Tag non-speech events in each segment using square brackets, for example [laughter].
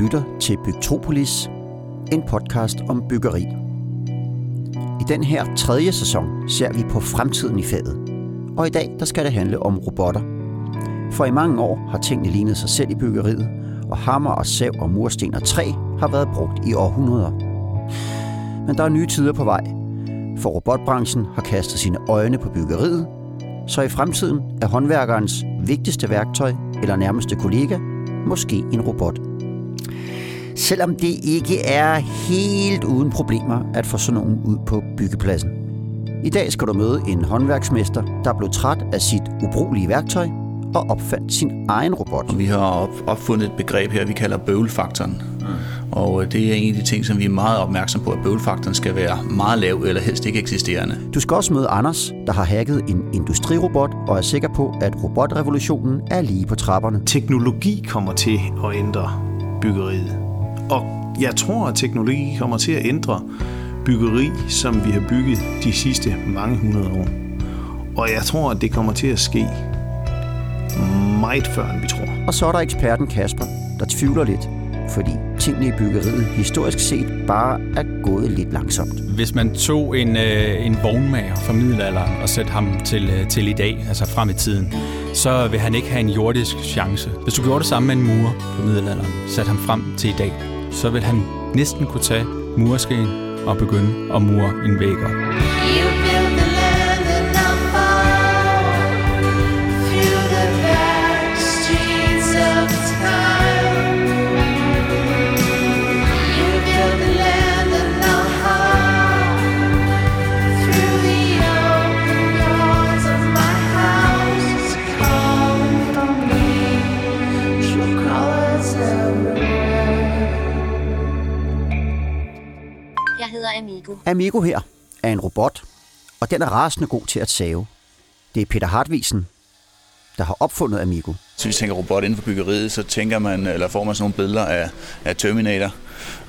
lytter til Bygtropolis, en podcast om byggeri. I den her tredje sæson ser vi på fremtiden i faget. Og i dag der skal det handle om robotter. For i mange år har tingene lignet sig selv i byggeriet, og hammer og sav og mursten og træ har været brugt i århundreder. Men der er nye tider på vej, for robotbranchen har kastet sine øjne på byggeriet, så i fremtiden er håndværkerens vigtigste værktøj eller nærmeste kollega måske en robot. Selvom det ikke er helt uden problemer at få sådan nogen ud på byggepladsen. I dag skal du møde en håndværksmester, der blev træt af sit ubrugelige værktøj og opfandt sin egen robot. Vi har opfundet et begreb her, vi kalder bøvlfaktoren. Og øh, det er en af de ting, som vi er meget opmærksom på, at bøvlfaktoren skal være meget lav eller helst ikke eksisterende. Du skal også møde Anders, der har hacket en industrirobot og er sikker på, at robotrevolutionen er lige på trapperne. Teknologi kommer til at ændre byggeriet. Og jeg tror, at teknologi kommer til at ændre byggeri, som vi har bygget de sidste mange hundrede år. Og jeg tror, at det kommer til at ske meget før, end vi tror. Og så er der eksperten Kasper, der tvivler lidt, fordi tingene i byggeriet historisk set bare er gået lidt langsomt. Hvis man tog en, øh, en vognmager fra middelalderen og satte ham til, øh, til i dag, altså frem i tiden, så vil han ikke have en jordisk chance. Hvis du gjorde det samme med en murer på middelalderen, satte ham frem til i dag, så vil han næsten kunne tage murskeen og begynde at mure en væg op. Amigo. Amigo her er en robot, og den er rasende god til at save. Det er Peter Hartvisen, der har opfundet Amigo. Så vi tænker robot inden for byggeriet, så tænker man, eller får man sådan nogle billeder af, af Terminator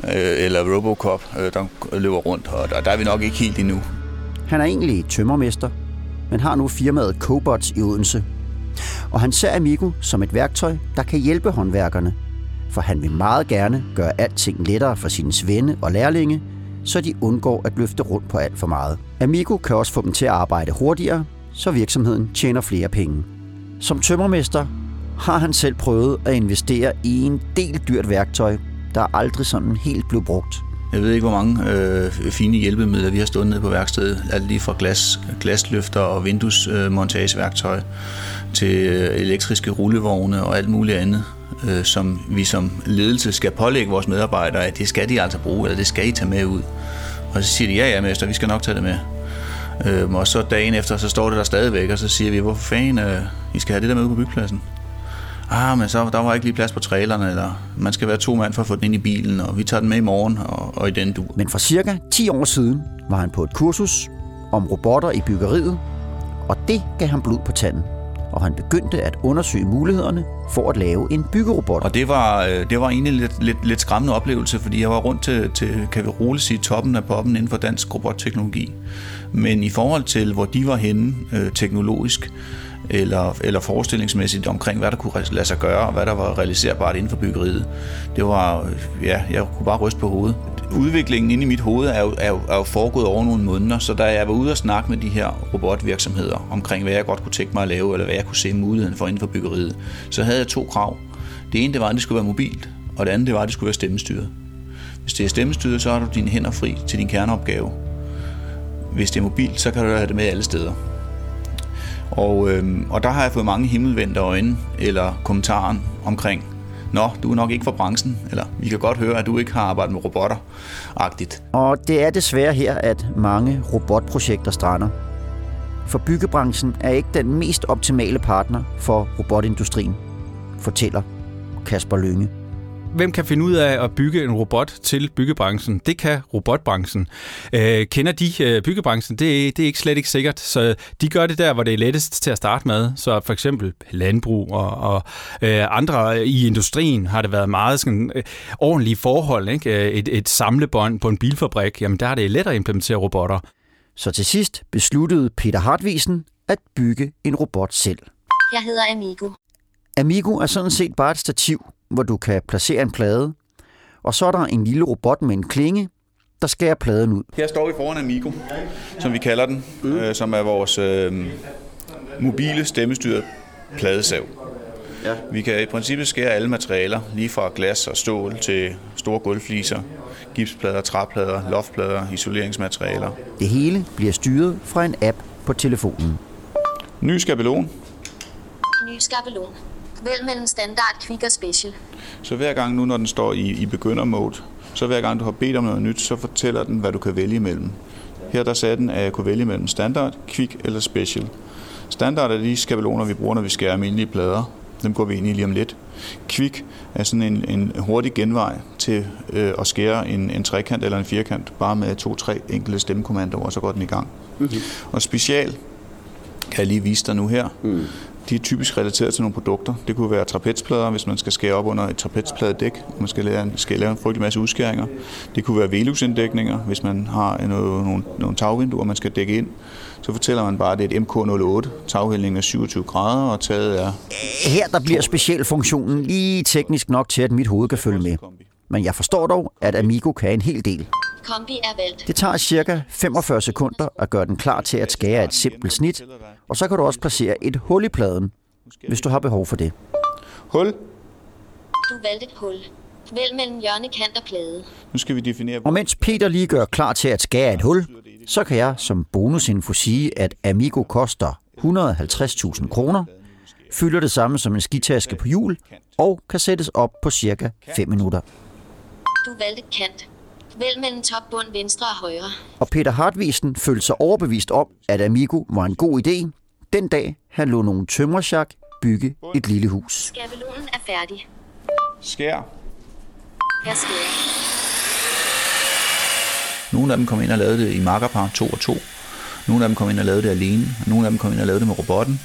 øh, eller Robocop, øh, der løber rundt, og der, der er vi nok ikke helt endnu. Han er egentlig tømmermester, men har nu firmaet Cobots i Odense. Og han ser Amigo som et værktøj, der kan hjælpe håndværkerne, for han vil meget gerne gøre alting lettere for sine svende og lærlinge, så de undgår at løfte rundt på alt for meget. Amigo kan også få dem til at arbejde hurtigere, så virksomheden tjener flere penge. Som tømmermester har han selv prøvet at investere i en del dyrt værktøj, der aldrig sådan helt blev brugt. Jeg ved ikke, hvor mange øh, fine hjælpemidler vi har stået nede på værkstedet. Alt lige fra glas, glasløfter og vinduesmontageværktøj til øh, elektriske rullevogne og alt muligt andet øh, som vi som ledelse skal pålægge vores medarbejdere, at det skal de altså bruge, eller det skal I tage med ud. Og så siger de, ja, ja, mester, vi skal nok tage det med. Øh, og så dagen efter, så står det der stadigvæk, og så siger vi, hvorfor fanden, øh, I skal have det der med ud på byggepladsen? Ah, men så der var ikke lige plads på trailerne, eller man skal være to mand for at få den ind i bilen, og vi tager den med i morgen, og, og i den du. Men for cirka 10 år siden var han på et kursus om robotter i byggeriet, og det gav ham blod på tanden og han begyndte at undersøge mulighederne for at lave en byggerobot. Og det var, øh, det var egentlig lidt, lidt, lidt skræmmende oplevelse, fordi jeg var rundt til, til, kan vi roligt sige, toppen af poppen inden for dansk robotteknologi. Men i forhold til, hvor de var henne øh, teknologisk, eller, eller forestillingsmæssigt omkring, hvad der kunne lade sig gøre, og hvad der var realiserbart inden for byggeriet. Det var, øh, ja, jeg kunne bare ryste på hovedet udviklingen inde i mit hoved er jo, er, jo, er jo foregået over nogle måneder, så da jeg var ude og snakke med de her robotvirksomheder omkring, hvad jeg godt kunne tænke mig at lave, eller hvad jeg kunne se muligheden for inden for byggeriet, så havde jeg to krav. Det ene det var, at det skulle være mobilt, og det andet det var, at det skulle være stemmestyret. Hvis det er stemmestyret, så har du dine hænder fri til din kerneopgave. Hvis det er mobilt, så kan du have det med alle steder. Og, øhm, og der har jeg fået mange himmelvendte øjne, eller kommentaren omkring, Nå, du er nok ikke fra branchen, eller vi kan godt høre, at du ikke har arbejdet med robotter-agtigt. Og det er desværre her, at mange robotprojekter strander. For byggebranchen er ikke den mest optimale partner for robotindustrien, fortæller Kasper Lønge hvem kan finde ud af at bygge en robot til byggebranchen? Det kan robotbranchen. Øh, kender de øh, byggebranchen? Det, det er ikke slet ikke sikkert. Så de gør det der, hvor det er lettest til at starte med. Så for eksempel landbrug og, og øh, andre i industrien har det været meget sådan, øh, ordentlige forhold. Ikke? Et, et samlebånd på en bilfabrik, jamen der er det lettere at implementere robotter. Så til sidst besluttede Peter Hartvisen at bygge en robot selv. Jeg hedder Amigo. Amigo er sådan set bare et stativ, hvor du kan placere en plade, Og så er der en lille robot med en klinge, der skærer pladen ud. Her står vi foran Amigo, som vi kalder den, mm. øh, som er vores øh, mobile stemmestyret pladesav. Ja. Vi kan i princippet skære alle materialer, lige fra glas og stål til store gulvfliser, gipsplader, træplader, loftplader, isoleringsmaterialer. Det hele bliver styret fra en app på telefonen. Ny skabelon. Ny skabelon. Vælg mellem standard, quick og special. Så hver gang nu, når den står i, i begynder-mode, så hver gang du har bedt om noget nyt, så fortæller den, hvad du kan vælge imellem. Her der sagde den, at jeg kunne vælge mellem standard, quick eller special. Standard er de skabeloner, vi bruger, når vi skærer almindelige plader. Dem går vi ind i lige om lidt. Quick er sådan en, en hurtig genvej til øh, at skære en, en trekant eller en firkant, bare med to-tre enkelte stemmekommandoer, og så går den i gang. Mm-hmm. Og special kan jeg lige vise dig nu her. Mm. De er typisk relateret til nogle produkter. Det kunne være trapezplader, hvis man skal skære op under et trapezpladedæk. Man skal lave, en, skal lave en frygtelig masse udskæringer. Det kunne være veluxinddækninger, hvis man har noget, nogle, nogle tagvinduer, man skal dække ind. Så fortæller man bare, at det er et MK08. Taghældningen er 27 grader, og taget er... Her der bliver specialfunktionen lige teknisk nok til, at mit hoved kan følge med. Men jeg forstår dog, at Amigo kan en hel del. Kombi er valgt. Det tager cirka 45 sekunder at gøre den klar til at skære et simpelt snit, og så kan du også placere et hul i pladen, hvis du har behov for det. Hul. Du valgte et hul. Vælg mellem hjørne, kant og plade. Nu skal vi definere... Og mens Peter lige gør klar til at skære et hul, så kan jeg som bonusinfo sige, at Amigo koster 150.000 kroner, fylder det samme som en skitaske på hjul og kan sættes op på cirka 5 minutter. Du valgte kant. Vælg mellem top, bund, venstre og højre. Og Peter Hartvisen følte sig overbevist om, at Amigo var en god idé, den dag han lå nogle tømmersjak bygge et lille hus. Skabelonen er færdig. Skær. Her skærer. Nogle af dem kom ind og lavede det i makkerpar 2 og 2. Nogle af dem kom ind og lavede det alene. og Nogle af dem kom ind og lavede det med robotten.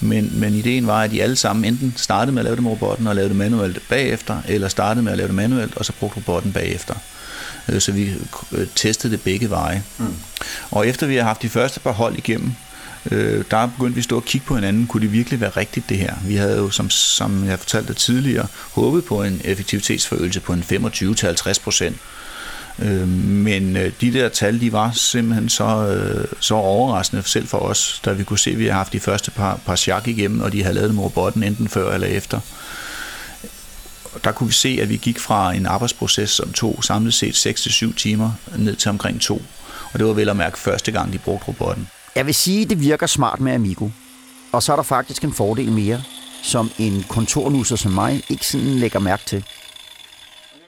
Men, men ideen var, at de alle sammen enten startede med at lave det med robotten og lavede det manuelt bagefter, eller startede med at lave det manuelt, og så brugte robotten bagefter. Øh, Så vi øh, testede det begge veje. Mm. Og efter vi har haft de første par hold igennem, øh, der begyndte vi at stå og kigge på hinanden. Kunne det virkelig være rigtigt, det her? Vi havde jo, som, som jeg fortalte tidligere, håbet på en effektivitetsforøgelse på en 25-50 procent. Øh, Men øh, de der tal, de var simpelthen så, øh, så overraskende selv for os, da vi kunne se, at vi har haft de første par, par chak igennem, og de havde lavet det med robotten enten før eller efter. Og der kunne vi se, at vi gik fra en arbejdsproces, som tog samlet set 6-7 timer, ned til omkring 2. Og det var vel at mærke første gang, de brugte robotten. Jeg vil sige, at det virker smart med Amigo. Og så er der faktisk en fordel mere, som en kontornusser som mig ikke sådan lægger mærke til.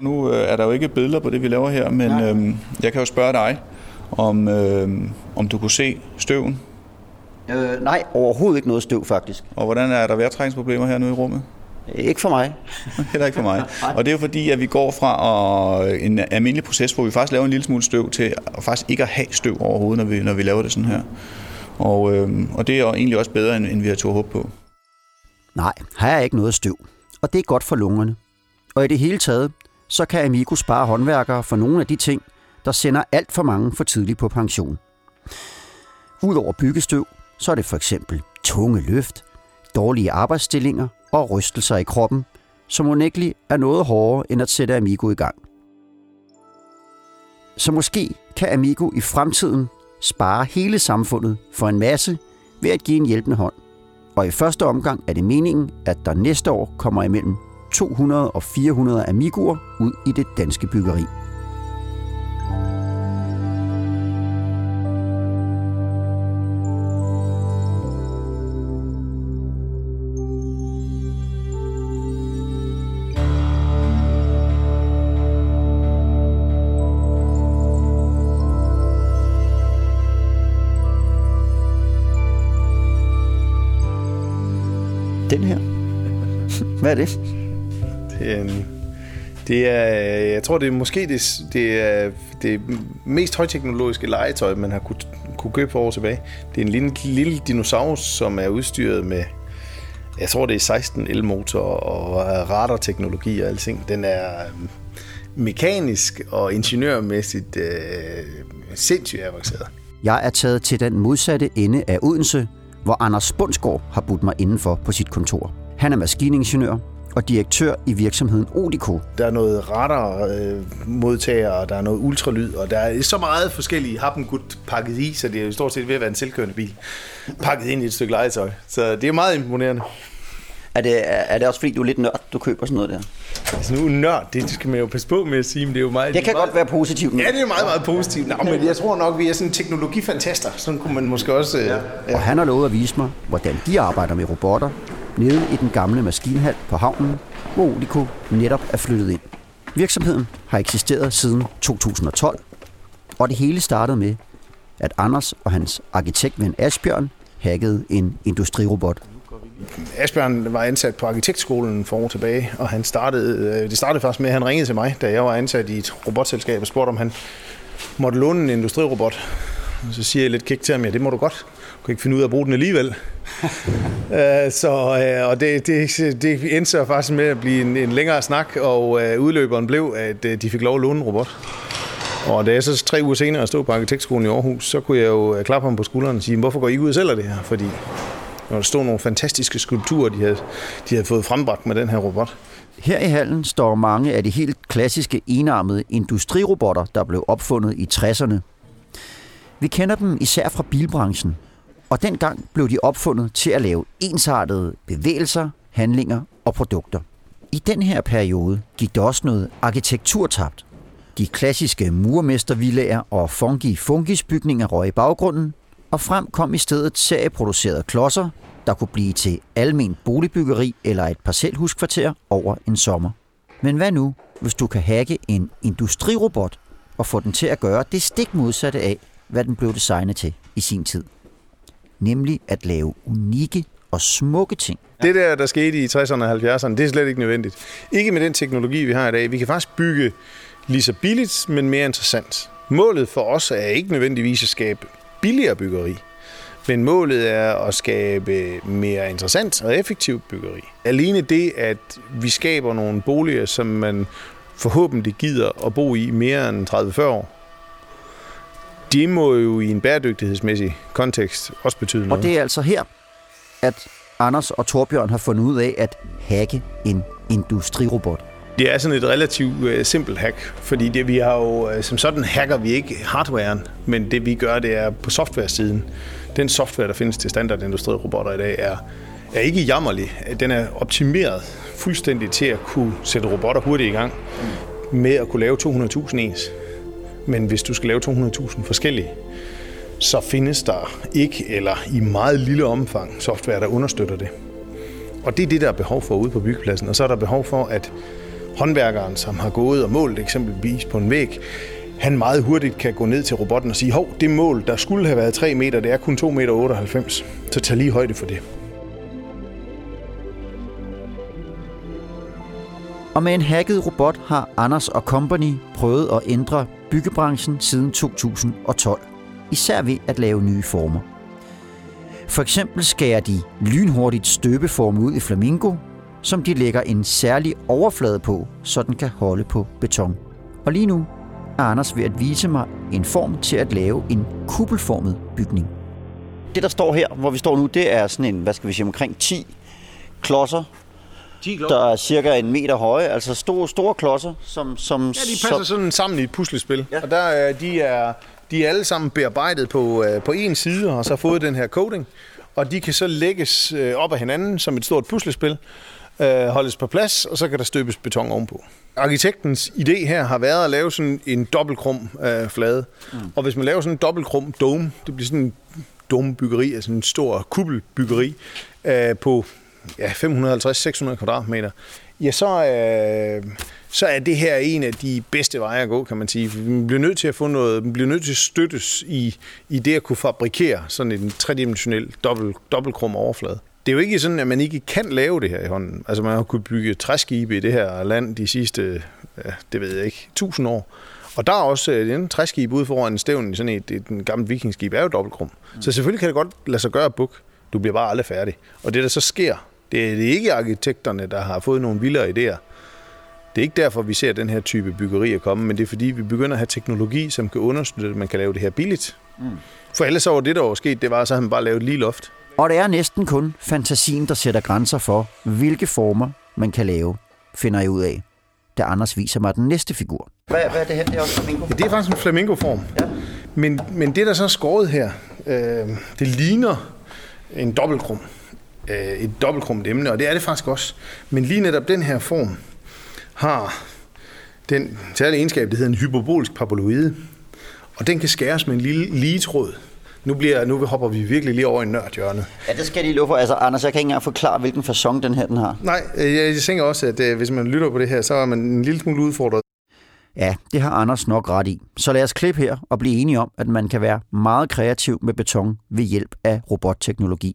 Nu øh, er der jo ikke billeder på det, vi laver her, men øh, jeg kan jo spørge dig, om, øh, om du kunne se støven, Øh, nej, overhovedet ikke noget støv faktisk. og hvordan er der vejrtrækningsproblemer her nu i rummet? Ikke for mig. [laughs] Heller ikke for mig. Og det er jo fordi, at vi går fra at, en almindelig proces, hvor vi faktisk laver en lille smule støv, til at faktisk ikke at have støv overhovedet, når vi, når vi laver det sådan her. Og, øh, og det er jo egentlig også bedre, end, end vi har turde håbe på. Nej, her er ikke noget støv. Og det er godt for lungerne. Og i det hele taget, så kan Amigo spare håndværkere for nogle af de ting, der sender alt for mange for tidligt på pension. Udover byggestøv, så er det for eksempel tunge løft, dårlige arbejdsstillinger og rystelser i kroppen, som unægteligt er noget hårdere end at sætte Amigo i gang. Så måske kan Amigo i fremtiden spare hele samfundet for en masse ved at give en hjælpende hånd. Og i første omgang er det meningen, at der næste år kommer imellem 200 og 400 Amiguer ud i det danske byggeri. Hvad er det? Det er, en, det er, jeg tror, det er måske det, det, er det mest højteknologiske legetøj, man har kunne, kunne købe for år tilbage. Det er en lille, lille dinosaurus, som er udstyret med, jeg tror, det er 16 elmotor og radarteknologi og alting. Den er øhm, mekanisk og ingeniørmæssigt øh, sindssygt avanceret. Jeg er taget til den modsatte ende af Odense, hvor Anders Bundsgaard har budt mig indenfor på sit kontor. Han er maskiningeniør og direktør i virksomheden Odico. Der er noget radar-modtager, og der er noget ultralyd, og der er så meget forskellige happengud pakket i, så det er jo stort set ved at være en selvkørende bil, pakket ind i et stykke legetøj. Så det er meget imponerende. Er det, er det også fordi, du er lidt nørd, du køber sådan noget der? Altså nu nørd, det skal man jo passe på med at sige, men det er jo meget... Det kan meget, godt være positivt. Ja, det er meget, meget positivt. Nå, men jeg tror nok, vi er sådan teknologifantaster. Sådan kunne man måske også... Ja. Og han har lovet at vise mig, hvordan de arbejder med robotter, nede i den gamle maskinhal på havnen, hvor Olico netop er flyttet ind. Virksomheden har eksisteret siden 2012, og det hele startede med, at Anders og hans arkitektven Asbjørn hackede en industrirobot. Asbjørn var ansat på arkitektskolen for år tilbage, og han startede, øh, det startede faktisk med, at han ringede til mig, da jeg var ansat i et robotselskab og spurgte, om han måtte låne en industrirobot. Og så siger jeg lidt kægt til ham, ja, det må du godt. Kan ikke finde ud af at bruge den alligevel. [laughs] Øh, så, øh, og det, det, det endte så faktisk med at blive en, en længere snak, og udløberen blev, at de fik lov at låne en robot. Og da jeg så tre uger senere stod på arkitektskolen i Aarhus, så kunne jeg jo klappe ham på skulderen og sige, hvorfor går I ud og sælger det her? Fordi der stod nogle fantastiske skulpturer, de havde, de havde fået frembragt med den her robot. Her i hallen står mange af de helt klassiske enarmede industrirobotter, der blev opfundet i 60'erne. Vi kender dem især fra bilbranchen, og dengang blev de opfundet til at lave ensartede bevægelser, handlinger og produkter. I den her periode gik der også noget arkitektur tabt. De klassiske murmestervillager og funky funkis bygninger røg i baggrunden, og frem kom i stedet serieproducerede klodser, der kunne blive til almen boligbyggeri eller et parcelhuskvarter over en sommer. Men hvad nu, hvis du kan hacke en industrirobot og få den til at gøre det stik modsatte af, hvad den blev designet til i sin tid? Nemlig at lave unikke og smukke ting. Det der, der skete i 60'erne og 70'erne, det er slet ikke nødvendigt. Ikke med den teknologi, vi har i dag. Vi kan faktisk bygge lige så billigt, men mere interessant. Målet for os er ikke nødvendigvis at skabe billigere byggeri. Men målet er at skabe mere interessant og effektivt byggeri. Alene det, at vi skaber nogle boliger, som man forhåbentlig gider at bo i mere end 30-40 år, det må jo i en bæredygtighedsmæssig kontekst også betyde noget. Og det er altså her, at Anders og Torbjørn har fundet ud af at hacke en industrirobot. Det er sådan et relativt uh, simpelt hack, fordi det, vi har jo, uh, som sådan hacker vi ikke hardwaren, men det vi gør, det er på software-siden. Den software, der findes til standardindustrirobotter i dag, er, er ikke jammerlig. Den er optimeret fuldstændig til at kunne sætte robotter hurtigt i gang med at kunne lave 200.000 ens. Men hvis du skal lave 200.000 forskellige, så findes der ikke, eller i meget lille omfang, software, der understøtter det. Og det er det, der er behov for ude på byggepladsen. Og så er der behov for, at håndværkeren, som har gået og målt eksempelvis på en væg, han meget hurtigt kan gå ned til robotten og sige, hov, det mål, der skulle have været 3 meter, det er kun 2,98 meter, så tag lige højde for det. Og med en hacket robot har Anders og Company prøvet at ændre byggebranchen siden 2012. Især ved at lave nye former. For eksempel skærer de lynhurtigt støbeforme ud i flamingo, som de lægger en særlig overflade på, så den kan holde på beton. Og lige nu er Anders ved at vise mig en form til at lave en kuppelformet bygning. Det, der står her, hvor vi står nu, det er sådan en, hvad skal vi sige, omkring 10 klodser, 10 klodser der er cirka en meter høje, altså store, store klodser, som... som ja, de passer som, sådan sammen i et puslespil. Ja. Og der er, de er, de er alle sammen bearbejdet på, øh, på en side, og så har fået den her coating. Og de kan så lægges øh, op af hinanden som et stort puslespil øh, holdes på plads, og så kan der støbes beton ovenpå. Arkitektens idé her har været at lave sådan en dobbeltkrum øh, flade. Mm. Og hvis man laver sådan en dobbeltkrum dome, det bliver sådan en domebyggeri, altså en stor kuppelbyggeri øh, på ja, 550-600 kvadratmeter, ja, så, øh, så er det her en af de bedste veje at gå, kan man sige. Vi bliver nødt til at få noget, vi bliver nødt til at støttes i, i det at kunne fabrikere sådan en tredimensionel dobbelt, dobbeltkrum overflade det er jo ikke sådan, at man ikke kan lave det her i hånden. Altså man har kunnet bygge træskibe i det her land de sidste, ja, det ved jeg ikke, tusind år. Og der er også øh, en træskib ude foran stævnen, i sådan et, et, et gammelt vikingskib, er jo dobbeltkrum. Mm. Så selvfølgelig kan det godt lade sig gøre at bukke. Du bliver bare aldrig færdig. Og det, der så sker, det er, det er ikke arkitekterne, der har fået nogle vildere idéer. Det er ikke derfor, vi ser den her type byggerier komme, men det er fordi, vi begynder at have teknologi, som kan understøtte, at man kan lave det her billigt. Mm. For ellers så var det, der var sket, det var, så han bare lavet et lige loft. Og det er næsten kun fantasien, der sætter grænser for, hvilke former man kan lave, finder jeg ud af, da Anders viser mig den næste figur. Hvad, hvad er det her? Det er også flamingo? Det er faktisk en flamingoform. Ja. Men, men det, der så er skåret her, øh, det ligner en dobbeltkrum. Øh, et dobbeltkrumt emne, og det er det faktisk også. Men lige netop den her form har den særlige egenskab, det hedder en hyperbolisk paraboloide. Og den kan skæres med en lille lige tråd. Nu, bliver, nu hopper vi virkelig lige over i nørdhjørnet. Ja, det skal jeg lige love for. Altså, Anders, jeg kan ikke engang forklare, hvilken fasong den her den har. Nej, øh, jeg, jeg tænker også, at øh, hvis man lytter på det her, så er man en lille smule udfordret. Ja, det har Anders nok ret i. Så lad os klippe her og blive enige om, at man kan være meget kreativ med beton ved hjælp af robotteknologi.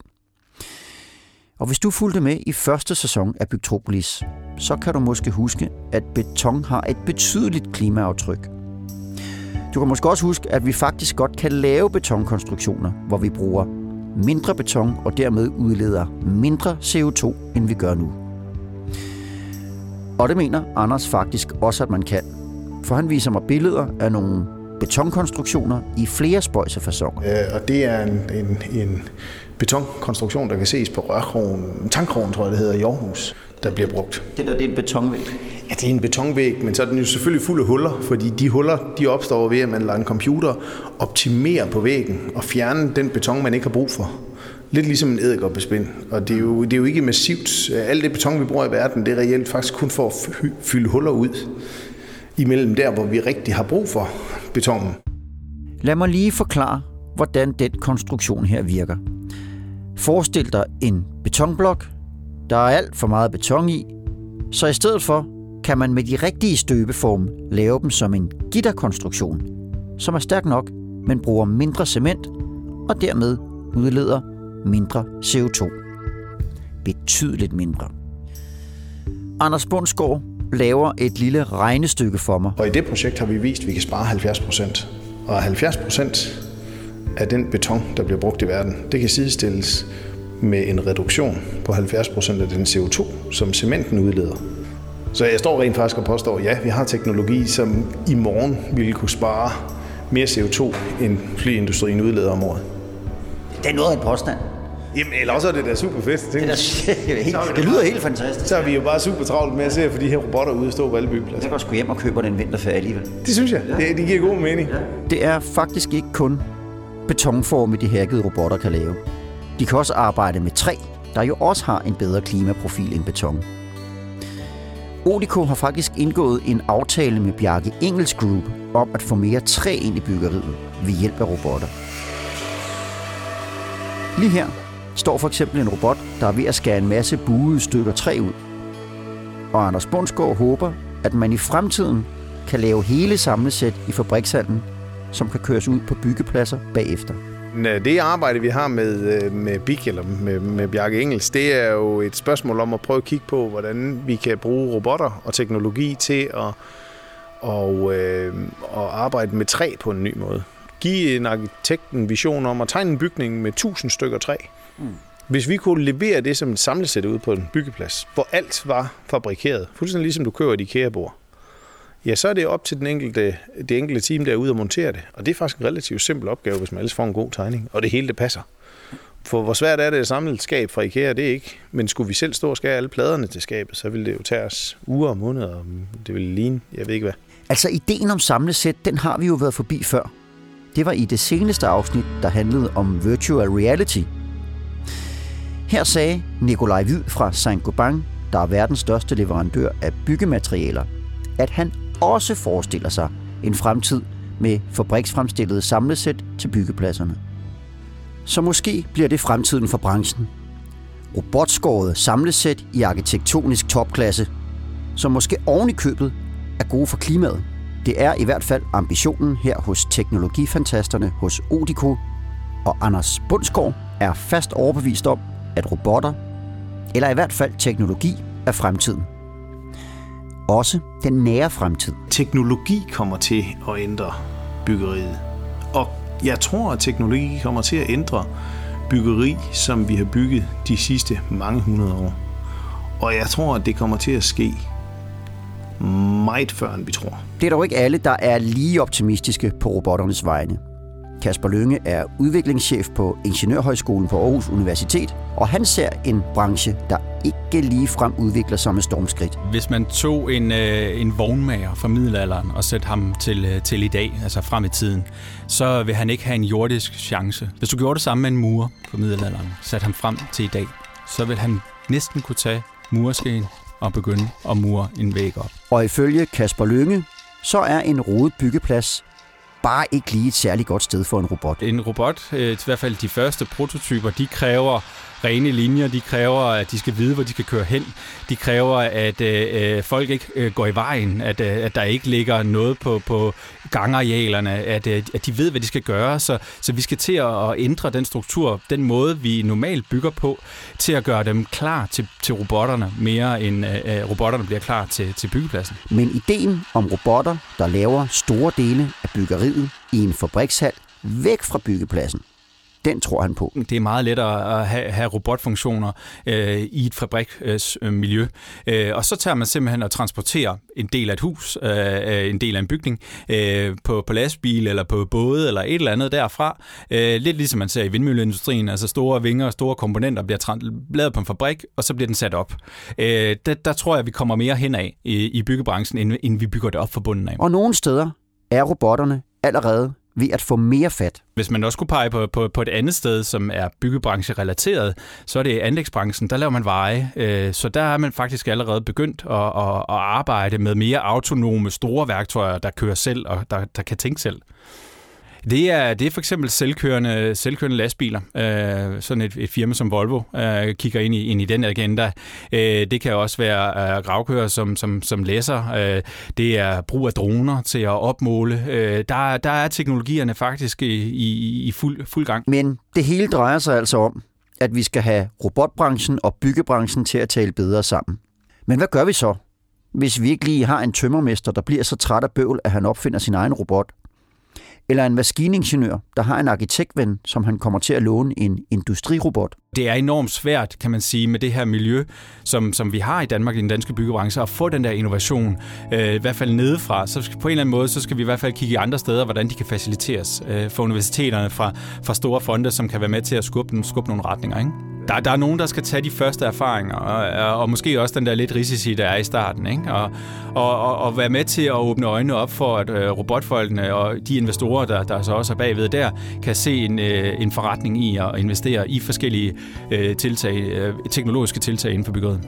Og hvis du fulgte med i første sæson af Bygtropolis, så kan du måske huske, at beton har et betydeligt klimaaftryk. Du kan måske også huske, at vi faktisk godt kan lave betonkonstruktioner, hvor vi bruger mindre beton og dermed udleder mindre CO2, end vi gør nu. Og det mener Anders faktisk også, at man kan. For han viser mig billeder af nogle betonkonstruktioner i flere spøjsefasoner. Øh, og det er en, en, en betonkonstruktion, der kan ses på rørkrogen, tankkrogen, tror jeg det hedder, i Aarhus, der bliver brugt. Det der, det er en betonvæg. Ja, det er en betonvæg, men så er den jo selvfølgelig fuld af huller, fordi de huller de opstår ved, at man lader en computer optimere på væggen og fjerne den beton, man ikke har brug for. Lidt ligesom en æderkoppespind. Og det er, jo, det er jo ikke massivt. Alt det beton, vi bruger i verden, det er reelt faktisk kun for at fylde huller ud imellem der, hvor vi rigtig har brug for betonen. Lad mig lige forklare, hvordan den konstruktion her virker. Forestil dig en betonblok. Der er alt for meget beton i, så i stedet for kan man med de rigtige støbeform lave dem som en gitterkonstruktion, som er stærk nok, men bruger mindre cement og dermed udleder mindre CO2. Betydeligt mindre. Anders Bundsgaard laver et lille regnestykke for mig. Og i det projekt har vi vist, at vi kan spare 70 procent. Og 70 procent af den beton, der bliver brugt i verden, det kan sidestilles med en reduktion på 70 procent af den CO2, som cementen udleder. Så jeg står rent faktisk og påstår, at ja, vi har teknologi, som i morgen ville kunne spare mere CO2, end flyindustrien udleder om året. Det er noget af en påstand. Jamen, eller også er det da super fedt. Det, er, [laughs] helt, det lyder helt fantastisk. Så er vi jo bare super travlt med at se, for de her robotter ude stå på alle byggepladser. Jeg går sgu hjem og køber den vinterferie alligevel. Det synes jeg. Det, det giver god mening. Ja. Det er faktisk ikke kun betonforme, de hackede robotter kan lave. De kan også arbejde med træ, der jo også har en bedre klimaprofil end beton. Odico har faktisk indgået en aftale med Bjarke Engels Group om at få mere træ ind i byggeriet ved hjælp af robotter. Lige her står for eksempel en robot, der er ved at skære en masse buede stykker træ ud. Og Anders Bundsgaard håber, at man i fremtiden kan lave hele samlesæt i fabrikshallen, som kan køres ud på byggepladser bagefter. Det arbejde, vi har med, øh, med BIG, eller med, med Bjarke Engels, det er jo et spørgsmål om at prøve at kigge på, hvordan vi kan bruge robotter og teknologi til at, og, øh, at arbejde med træ på en ny måde. Give en arkitekt en vision om at tegne en bygning med 1000 stykker træ. Mm. Hvis vi kunne levere det som et samlesæt ud på en byggeplads, hvor alt var fabrikeret, fuldstændig ligesom du køber et IKEA-bord, ja, så er det op til den enkelte, det enkelte team derude at montere det. Og det er faktisk en relativt simpel opgave, hvis man ellers får en god tegning, og det hele det passer. For hvor svært er det at samle et skab fra IKEA, det er ikke. Men skulle vi selv stå og skære alle pladerne til skabet, så ville det jo tage os uger og måneder, og det ville ligne, jeg ved ikke hvad. Altså, ideen om samlesæt, den har vi jo været forbi før. Det var i det seneste afsnit, der handlede om virtual reality. Her sagde Nikolaj Hvid fra Saint-Gobain, der er verdens største leverandør af byggematerialer, at han også forestiller sig en fremtid med fabriksfremstillede samlesæt til byggepladserne. Så måske bliver det fremtiden for branchen. Robotskåret samlesæt i arkitektonisk topklasse, som måske oven i købet er gode for klimaet. Det er i hvert fald ambitionen her hos teknologifantasterne hos Odico, og Anders Bundsgaard er fast overbevist om, at robotter, eller i hvert fald teknologi, er fremtiden. Også den nære fremtid. Teknologi kommer til at ændre byggeriet. Og jeg tror, at teknologi kommer til at ændre byggeri, som vi har bygget de sidste mange hundrede år. Og jeg tror, at det kommer til at ske meget før, end vi tror. Det er dog ikke alle, der er lige optimistiske på robotternes vegne. Kasper Lønge er udviklingschef på Ingeniørhøjskolen på Aarhus Universitet, og han ser en branche, der ikke lige frem udvikler sig med stormskridt. Hvis man tog en, øh, en vognmager fra middelalderen og satte ham til, øh, til i dag, altså frem i tiden, så vil han ikke have en jordisk chance. Hvis du gjorde det samme med en murer fra middelalderen, satte ham frem til i dag, så vil han næsten kunne tage mureskeen og begynde at mure en væg op. Og ifølge Kasper Lønge, så er en rodet byggeplads bare ikke lige et særligt godt sted for en robot. En robot, øh, i hvert fald de første prototyper, de kræver rene linjer, de kræver, at de skal vide, hvor de skal køre hen. De kræver, at øh, øh, folk ikke øh, går i vejen, at, øh, at der ikke ligger noget på, på gangarealerne, at, øh, at de ved, hvad de skal gøre. Så, så vi skal til at ændre den struktur, den måde, vi normalt bygger på, til at gøre dem klar til, til robotterne, mere end øh, øh robotterne bliver klar til, til byggepladsen. Men ideen om robotter, der laver store dele af byggeriet i en fabrikshal, væk fra byggepladsen, den tror han på. Det er meget lettere at have, have robotfunktioner øh, i et fabriksmiljø. Øh, og så tager man simpelthen og transporterer en del af et hus, øh, en del af en bygning, øh, på, på lastbil eller på både eller et eller andet derfra. Øh, lidt ligesom man ser i vindmølleindustrien, altså store vinger og store komponenter bliver lavet på en fabrik, og så bliver den sat op. Øh, der, der tror jeg, vi kommer mere hen af i, i byggebranchen, end, end vi bygger det op for bunden af. Og nogle steder er robotterne allerede ved at få mere fat. Hvis man også kunne pege på, på, på et andet sted, som er byggebranche-relateret, så er det anlægsbranchen. Der laver man veje, øh, så der er man faktisk allerede begyndt at, at, at arbejde med mere autonome store værktøjer, der kører selv og der, der kan tænke selv. Det er, det er for eksempel selvkørende, selvkørende lastbiler. Øh, sådan et, et firma som Volvo øh, kigger ind i, ind i den agenda. Øh, det kan også være øh, gravkører som, som, som læser. Øh, det er brug af droner til at opmåle. Øh, der, der er teknologierne faktisk i, i, i fuld, fuld gang. Men det hele drejer sig altså om, at vi skal have robotbranchen og byggebranchen til at tale bedre sammen. Men hvad gør vi så, hvis vi ikke lige har en tømmermester, der bliver så træt af bøvl, at han opfinder sin egen robot? Eller en maskiningeniør, der har en arkitektven, som han kommer til at låne en industrirobot. Det er enormt svært, kan man sige, med det her miljø, som, som vi har i Danmark i den danske byggebranche, at få den der innovation, øh, i hvert fald nedefra. Så på en eller anden måde, så skal vi i hvert fald kigge i andre steder, hvordan de kan faciliteres øh, for universiteterne fra, fra store fonde, som kan være med til at skubbe, skubbe nogle retninger. Ikke? Der, der er nogen, der skal tage de første erfaringer, og, og måske også den der lidt risici, der er i starten, ikke? Og, og, og, og være med til at åbne øjnene op for, at øh, robotfolkene og de investorer, der, der så også er bagved der, kan se en, øh, en forretning i at investere i forskellige øh, tiltag, øh, teknologiske tiltag inden for byggeriet.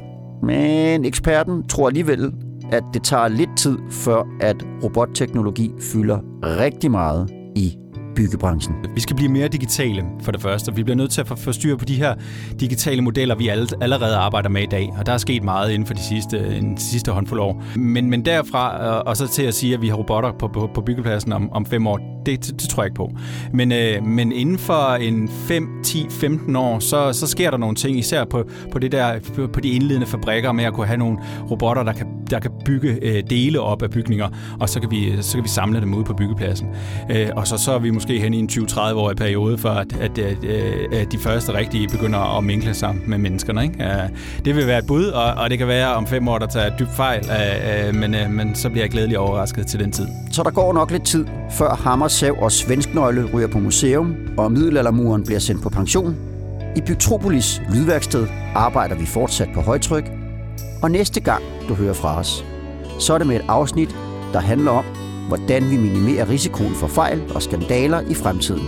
Men eksperten tror alligevel, at det tager lidt tid, før at robotteknologi fylder rigtig meget i byggebranchen. Vi skal blive mere digitale for det første. Vi bliver nødt til at få styr på de her digitale modeller, vi allerede arbejder med i dag. Og der er sket meget inden for de sidste, en sidste håndfuld år. Men, men derfra øh, og så til at sige, at vi har robotter på, på, på byggepladsen om, om fem år, det, det, det tror jeg ikke på. Men, øh, men inden for en 5, 10, 15 år, så, så sker der nogle ting, især på, på, det der, på de indledende fabrikker med at kunne have nogle robotter, der kan, der kan bygge øh, dele op af bygninger, og så kan vi, så kan vi samle dem ud på byggepladsen. Øh, og så, så er vi måske hen i en 20-30-årig periode, for at, at, at, øh, at de første rigtige begynder at minkle sammen med menneskerne. Ikke? Det vil være et bud, og, og det kan være om fem år, der tager dybt fejl, øh, øh, men, men så bliver jeg glædelig overrasket til den tid. Så der går nok lidt tid, før Hammer Sav og Svensknøgle ryger på museum, og middelaldermuren bliver sendt på pension. I Bygtropolis lydværksted arbejder vi fortsat på højtryk, og næste gang du hører fra os, så er det med et afsnit, der handler om, hvordan vi minimerer risikoen for fejl og skandaler i fremtiden.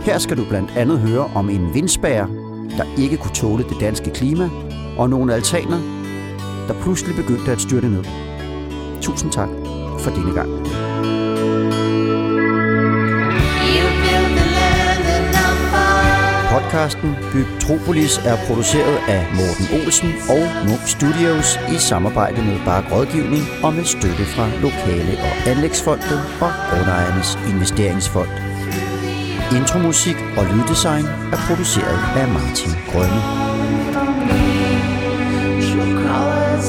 Her skal du blandt andet høre om en vindspærer, der ikke kunne tåle det danske klima, og nogle altaner, der pludselig begyndte at styrte ned. Tusind tak for denne gang. Podcasten Byg Tropolis er produceret af Morten Olsen og Noob Studios i samarbejde med Bark Rådgivning og med støtte fra Lokale- og Anlægsfondet og Grundejernes Investeringsfond. Intromusik og lyddesign er produceret af Martin Grønne. Your colors